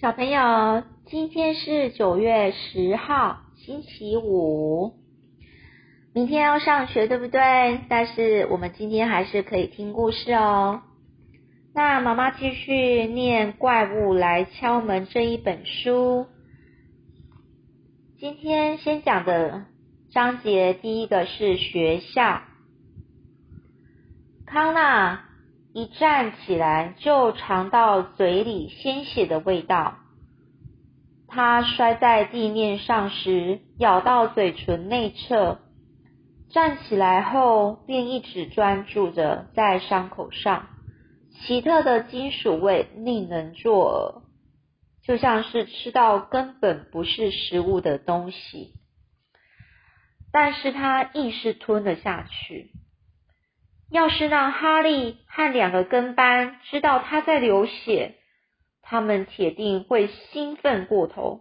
小朋友，今天是九月十号，星期五。明天要上学，对不对？但是我们今天还是可以听故事哦。那妈妈继续念《怪物来敲门》这一本书。今天先讲的章节，第一个是学校。康纳。一站起来就尝到嘴里鲜血的味道。他摔在地面上时咬到嘴唇内侧，站起来后便一直专注着在伤口上。奇特的金属味令人作呕，就像是吃到根本不是食物的东西。但是他硬是吞了下去。要是让哈利和两个跟班知道他在流血，他们铁定会兴奋过头。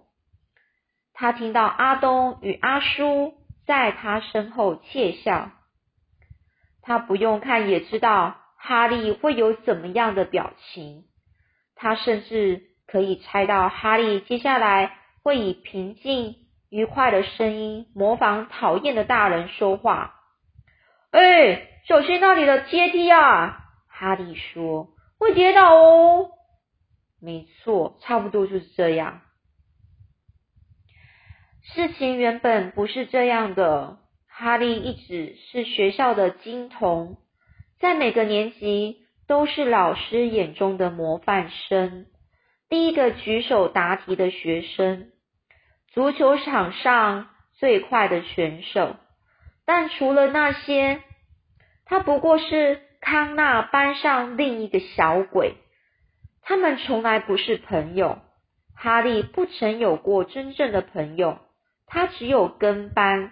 他听到阿东与阿叔在他身后窃笑，他不用看也知道哈利会有怎么样的表情。他甚至可以猜到哈利接下来会以平静愉快的声音模仿讨厌的大人说话。哎。小心那里的阶梯啊！哈利说：“会跌倒哦。”没错，差不多就是这样。事情原本不是这样的。哈利一直是学校的金童，在每个年级都是老师眼中的模范生，第一个举手答题的学生，足球场上最快的选手。但除了那些，他不过是康纳班上另一个小鬼，他们从来不是朋友。哈利不曾有过真正的朋友，他只有跟班。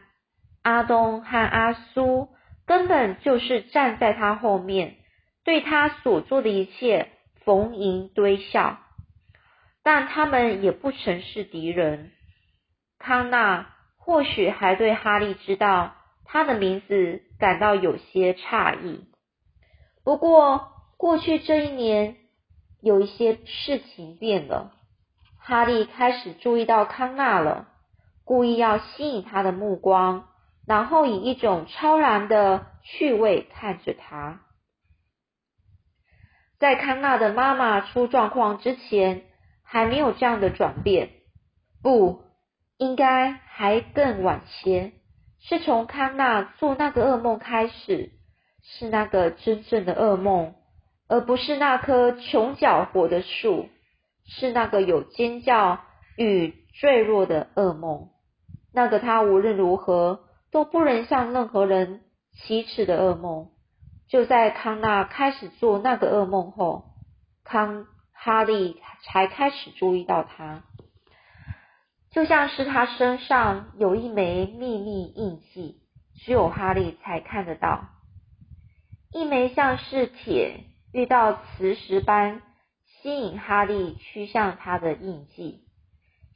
阿东和阿苏根本就是站在他后面，对他所做的一切逢迎堆笑。但他们也不曾是敌人。康纳或许还对哈利知道。他的名字感到有些诧异。不过，过去这一年有一些事情变了。哈利开始注意到康纳了，故意要吸引他的目光，然后以一种超然的趣味看着他。在康纳的妈妈出状况之前，还没有这样的转变。不应该还更晚些。是从康纳做那个噩梦开始，是那个真正的噩梦，而不是那棵穷脚活的树，是那个有尖叫与坠落的噩梦，那个他无论如何都不能向任何人启齿的噩梦。就在康纳开始做那个噩梦后，康哈利才开始注意到他。就像是他身上有一枚秘密印记，只有哈利才看得到。一枚像是铁遇到磁石般吸引哈利趋向他的印记。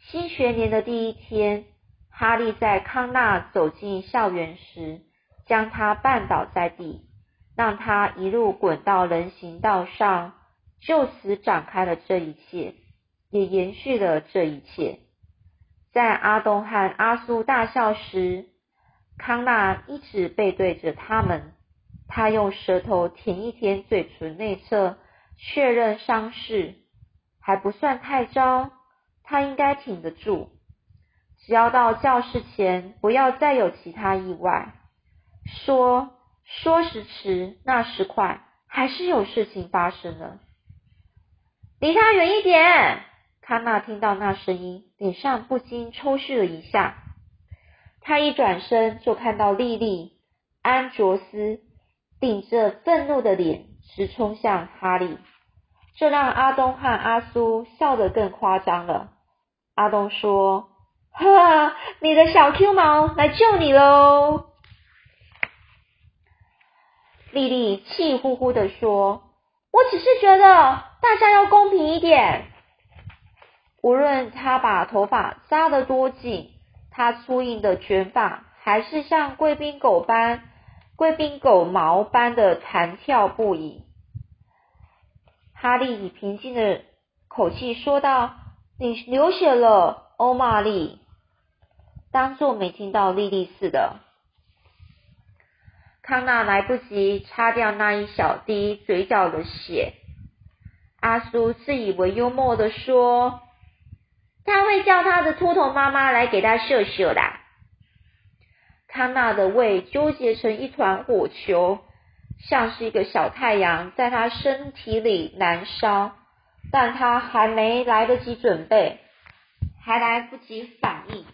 新学年的第一天，哈利在康纳走进校园时，将他绊倒在地，让他一路滚到人行道上，就此展开了这一切，也延续了这一切。在阿东和阿苏大笑时，康纳一直背对着他们。他用舌头舔一舔嘴唇内侧，确认伤势还不算太糟。他应该挺得住。只要到教室前，不要再有其他意外。说说时迟，那时快，还是有事情发生了。离他远一点。康纳听到那声音，脸上不禁抽搐了一下。他一转身，就看到莉莉安卓斯顶着愤怒的脸直冲向哈利，这让阿东和阿苏笑得更夸张了。阿东说：“哈，你的小 Q 毛来救你喽！”莉莉气呼呼的说：“我只是觉得大家要公平一点。”无论他把头发扎得多紧，他粗硬的卷发还是像贵宾狗般、贵宾狗毛般的弹跳不已。哈利以平静的口气说道：“你流血了，欧玛丽，当做没听到莉莉似的。康纳来不及擦掉那一小滴嘴角的血，阿苏自以为幽默的说：“他会叫他的秃头妈妈来给他秀秀的。”康纳的胃纠结成一团火球，像是一个小太阳在他身体里燃烧。但他还没来得及准备，还来不及反应，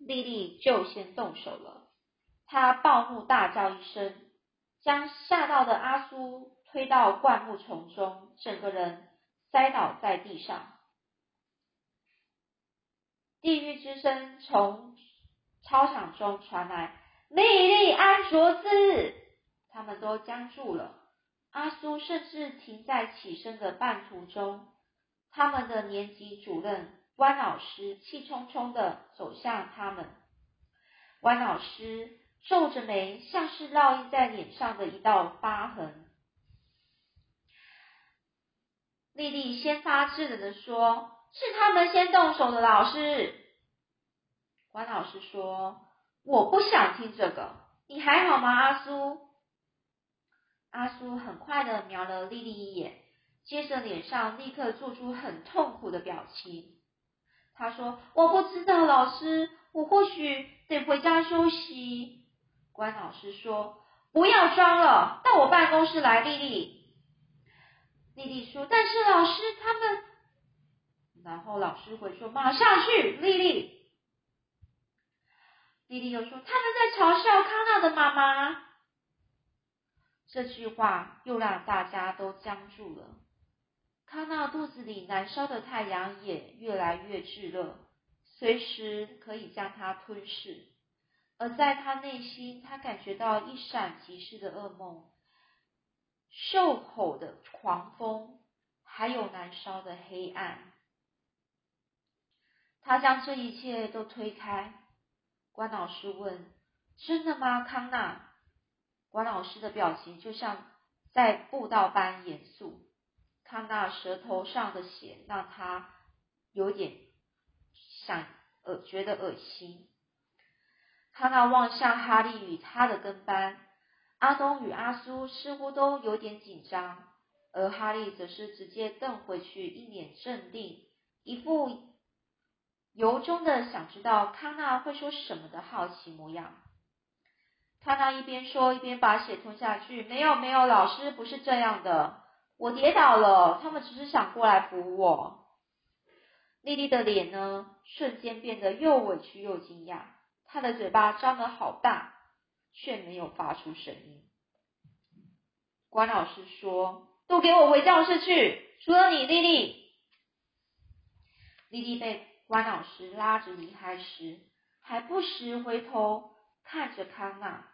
莉莉就先动手了。她暴怒大叫一声，将吓到的阿苏推到灌木丛中，整个人栽倒在地上。地狱之声从操场中传来：“莉莉安卓兹！”他们都僵住了。阿苏甚至停在起身的半途中。他们的年级主任关老师气冲冲的走向他们。关老师皱着眉，像是烙印在脸上的一道疤痕。丽丽先发制人的说：“是他们先动手的。”老师，关老师说：“我不想听这个。你还好吗，阿苏？”阿苏很快的瞄了丽丽一眼。接着脸上立刻做出很痛苦的表情。他说：“我不知道，老师，我或许得回家休息。”关老师说：“不要装了，到我办公室来。”丽丽，丽丽说：“但是老师他们……”然后老师回说：“马上去。”丽丽，丽丽又说：“他们在嘲笑康纳的妈妈。”这句话又让大家都僵住了。康纳肚子里燃烧的太阳也越来越炙热，随时可以将他吞噬。而在他内心，他感觉到一闪即逝的噩梦、袖口的狂风，还有燃烧的黑暗。他将这一切都推开。关老师问：“真的吗，康纳？”关老师的表情就像在布道般严肃。康纳舌头上的血让他有点想恶，觉得恶心。康纳望向哈利与他的跟班，阿东与阿苏似乎都有点紧张，而哈利则是直接瞪回去，一脸镇定，一副由衷的想知道康纳会说什么的好奇模样。康纳一边说一边把血吞下去，没有没有，老师不是这样的。我跌倒了，他们只是想过来扶我。丽丽的脸呢，瞬间变得又委屈又惊讶，她的嘴巴张得好大，却没有发出声音。关老师说：“都给我回教室去，除了你，丽丽。”丽丽被关老师拉着离开时，还不时回头看着康纳，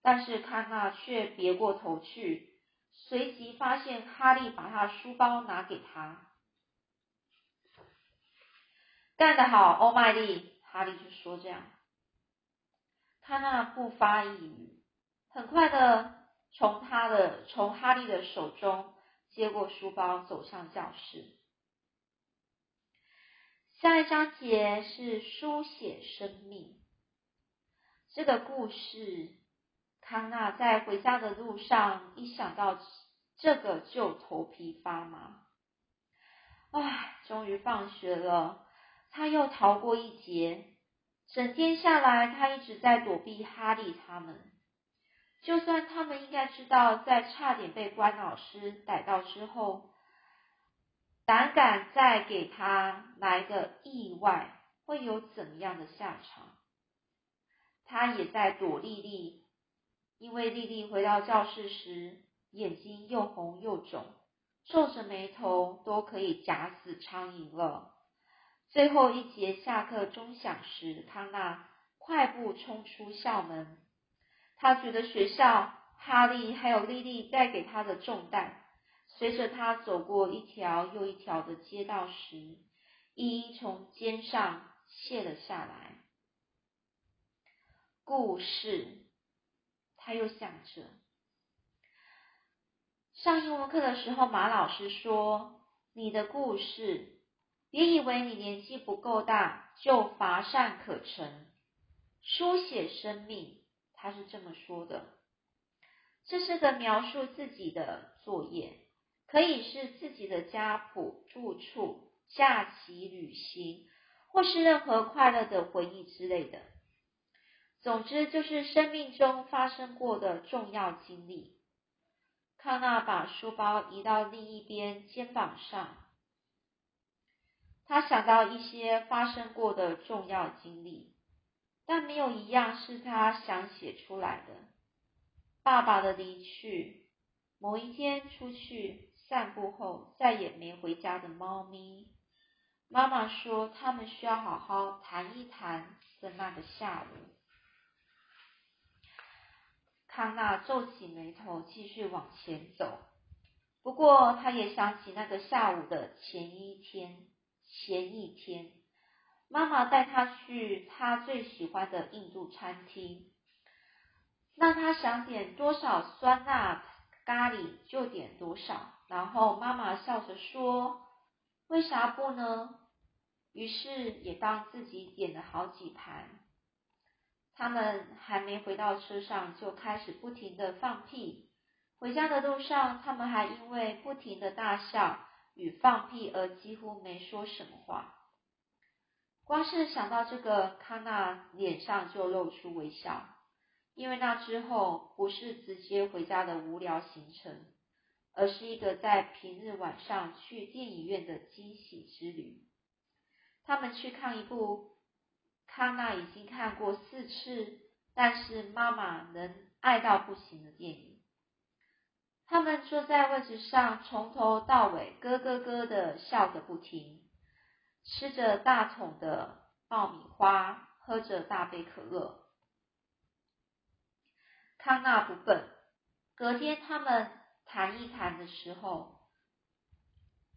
但是康纳却别过头去。随即发现哈利把他书包拿给他，干得好，欧麦利！哈利就说这样。他那不发一语，很快的从他的从哈利的手中接过书包，走向教室。下一章节是书写生命。这个故事。康纳在回家的路上，一想到这个就头皮发麻。唉，终于放学了，他又逃过一劫。整天下来，他一直在躲避哈利他们。就算他们应该知道，在差点被关老师逮到之后，胆敢再给他来个意外，会有怎样的下场？他也在躲丽丽。因为丽丽回到教室时，眼睛又红又肿，皱着眉头，都可以夹死苍蝇了。最后一节下课钟响时，康纳快步冲出校门。他觉得学校、哈利还有丽丽带给他的重担，随着他走过一条又一条的街道时，一一从肩上卸了下来。故事。他又想着，上英文课的时候，马老师说：“你的故事别以为你年纪不够大就乏善可陈。书写生命，他是这么说的。这是个描述自己的作业，可以是自己的家谱、住处、假期、旅行，或是任何快乐的回忆之类的。总之，就是生命中发生过的重要经历。康纳把书包移到另一边肩膀上，他想到一些发生过的重要经历，但没有一样是他想写出来的。爸爸的离去，某一天出去散步后再也没回家的猫咪。妈妈说他们需要好好谈一谈的那个下午。康纳皱起眉头，继续往前走。不过，他也想起那个下午的前一天。前一天，妈妈带他去他最喜欢的印度餐厅，让他想点多少酸辣咖喱就点多少。然后妈妈笑着说：“为啥不呢？”于是也帮自己点了好几盘。他们还没回到车上，就开始不停的放屁。回家的路上，他们还因为不停的大笑与放屁而几乎没说什么话。光是想到这个，康纳脸上就露出微笑，因为那之后不是直接回家的无聊行程，而是一个在平日晚上去电影院的惊喜之旅。他们去看一部。康纳已经看过四次，但是妈妈能爱到不行的电影。他们坐在位置上，从头到尾咯咯咯的笑个不停，吃着大桶的爆米花，喝着大杯可乐。康纳不笨，隔天他们谈一谈的时候，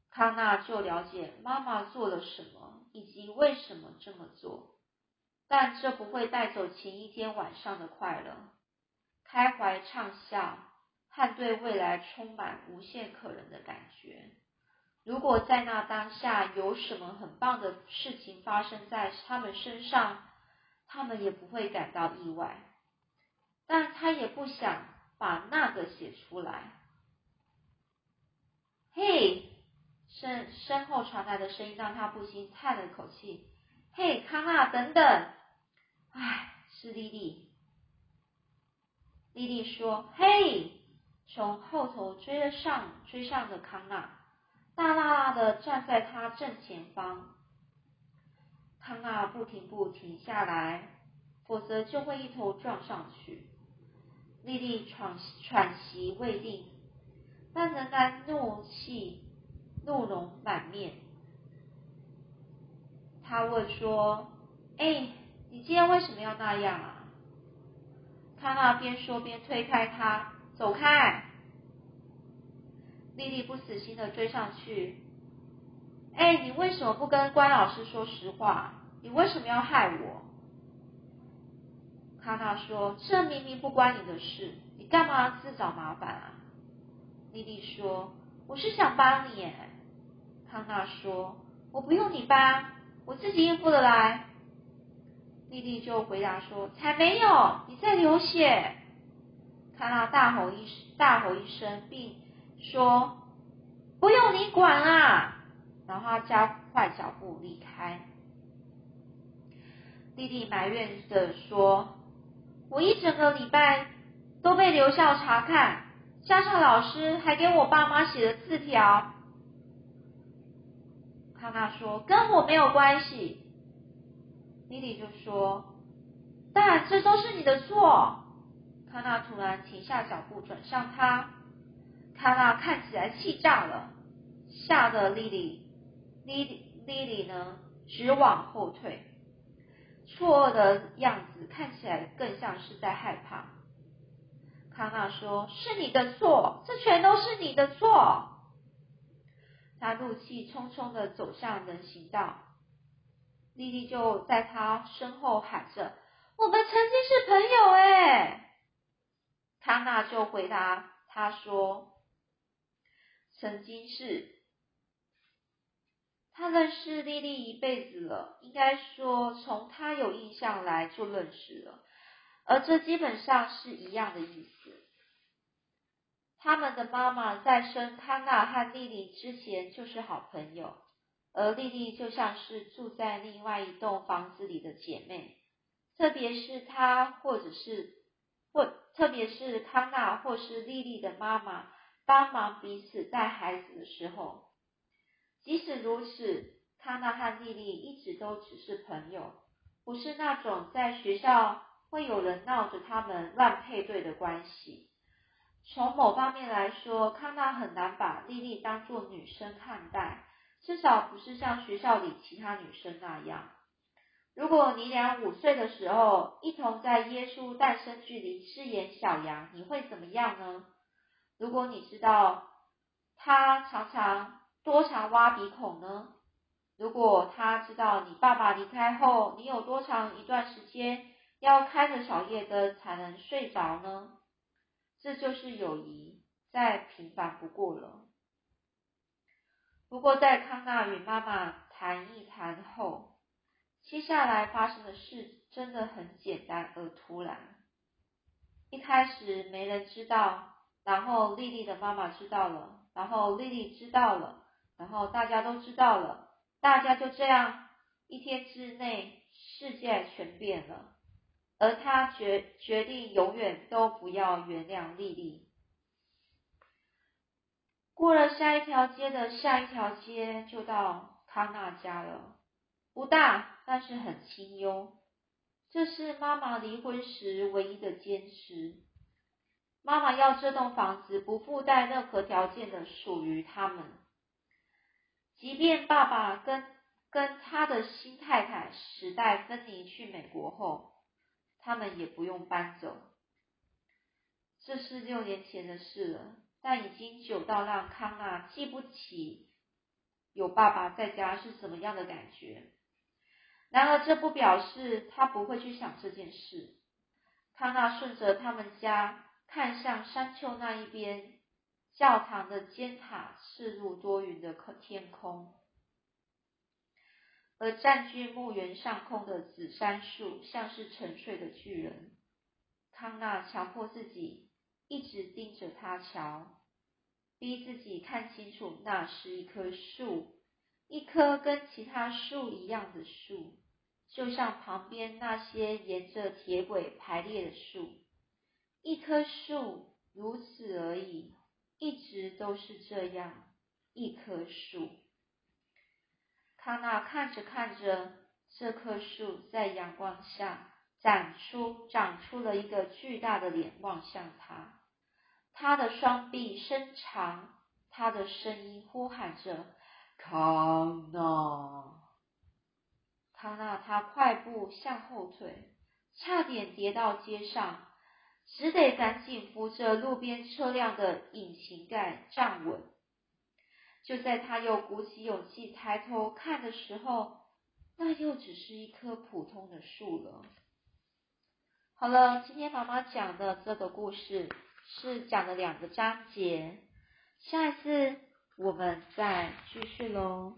康纳就了解妈妈做了什么，以及为什么这么做。但这不会带走前一天晚上的快乐、开怀畅笑和对未来充满无限可能的感觉。如果在那当下有什么很棒的事情发生在他们身上，他们也不会感到意外。但他也不想把那个写出来。嘿，身身后传来的声音让他不禁叹了口气。嘿，康纳，等等。唉，是莉莉。莉莉说：“嘿！”从后头追了上，追上的康纳，大大大的站在他正前方。康纳不停步停下来，否则就会一头撞上去。莉莉喘喘息未定，但仍然怒气怒容满面。他问说：“哎？”你今天为什么要那样啊？康纳边说边推开他，走开。丽丽不死心的追上去。哎，你为什么不跟关老师说实话？你为什么要害我？康纳说：“这明明不关你的事，你干嘛自找麻烦啊？”丽丽说：“我是想帮你耶。”康纳说：“我不用你帮，我自己应付得来。”莉莉就回答说：“才没有，你在流血！”康纳大吼一大吼一声，并说：“不用你管啊！”然后他加快脚步离开。莉莉埋怨的说：“一整个礼拜都被留校查看，加上老师还给我爸妈写了字条。”康纳说：“跟我没有关系。”莉莉就说：“但这都是你的错。”康纳突然停下脚步，转向他。康纳看起来气炸了，吓得莉莉莉、莉莉莉呢直往后退，错愕的样子看起来更像是在害怕。康纳说：“是你的错，这全都是你的错。”他怒气冲冲的走向人行道。莉莉就在他身后喊着：“我们曾经是朋友。”哎，康纳就回答他说：“曾经是。”他认识丽丽一辈子了，应该说从她有印象来就认识了，而这基本上是一样的意思。他们的妈妈在生康纳和丽丽之前就是好朋友，而丽丽就像是住在另外一栋房子里的姐妹，特别是她或者是或特别是康纳或是丽丽的妈妈帮忙彼此带孩子的时候。即使如此，康纳和莉莉一直都只是朋友，不是那种在学校会有人闹着他们乱配对的关系。从某方面来说，康纳很难把莉莉当作女生看待，至少不是像学校里其他女生那样。如果你俩五岁的时候一同在耶稣诞生剧里饰演小羊，你会怎么样呢？如果你知道他常常。多长挖鼻孔呢？如果他知道你爸爸离开后，你有多长一段时间要开着小夜灯才能睡着呢？这就是友谊，再平凡不过了。不过在康纳与妈妈谈一谈后，接下来发生的事真的很简单而突然。一开始没人知道，然后丽丽的妈妈知道了，然后丽丽知道了。然后大家都知道了，大家就这样一天之内，世界全变了。而他决决定永远都不要原谅丽丽。过了下一条街的下一条街，就到康纳家了。不大，但是很清幽。这是妈妈离婚时唯一的坚持。妈妈要这栋房子不附带任何条件的，属于他们。即便爸爸跟跟他的新太太时代芬妮去美国后，他们也不用搬走。这是六年前的事了，但已经久到让康纳记不起有爸爸在家是什么样的感觉。然而，这不表示他不会去想这件事。康纳顺着他们家看向山丘那一边。教堂的尖塔刺入多云的天空，而占据墓园上空的紫杉树像是沉睡的巨人。康纳强迫自己一直盯着它瞧，逼自己看清楚，那是一棵树，一棵跟其他树一样的树，就像旁边那些沿着铁轨排列的树，一棵树，如此而已。一直都是这样，一棵树。康纳看着看着，这棵树在阳光下长出长出了一个巨大的脸，望向他。他的双臂伸长，他的声音呼喊着：“康纳！”康纳，他快步向后退，差点跌到街上。只得赶紧扶着路边车辆的引擎盖站稳。就在他又鼓起勇气抬头看的时候，那又只是一棵普通的树了。好了，今天妈妈讲的这个故事是讲了两个章节，下一次我们再继续喽。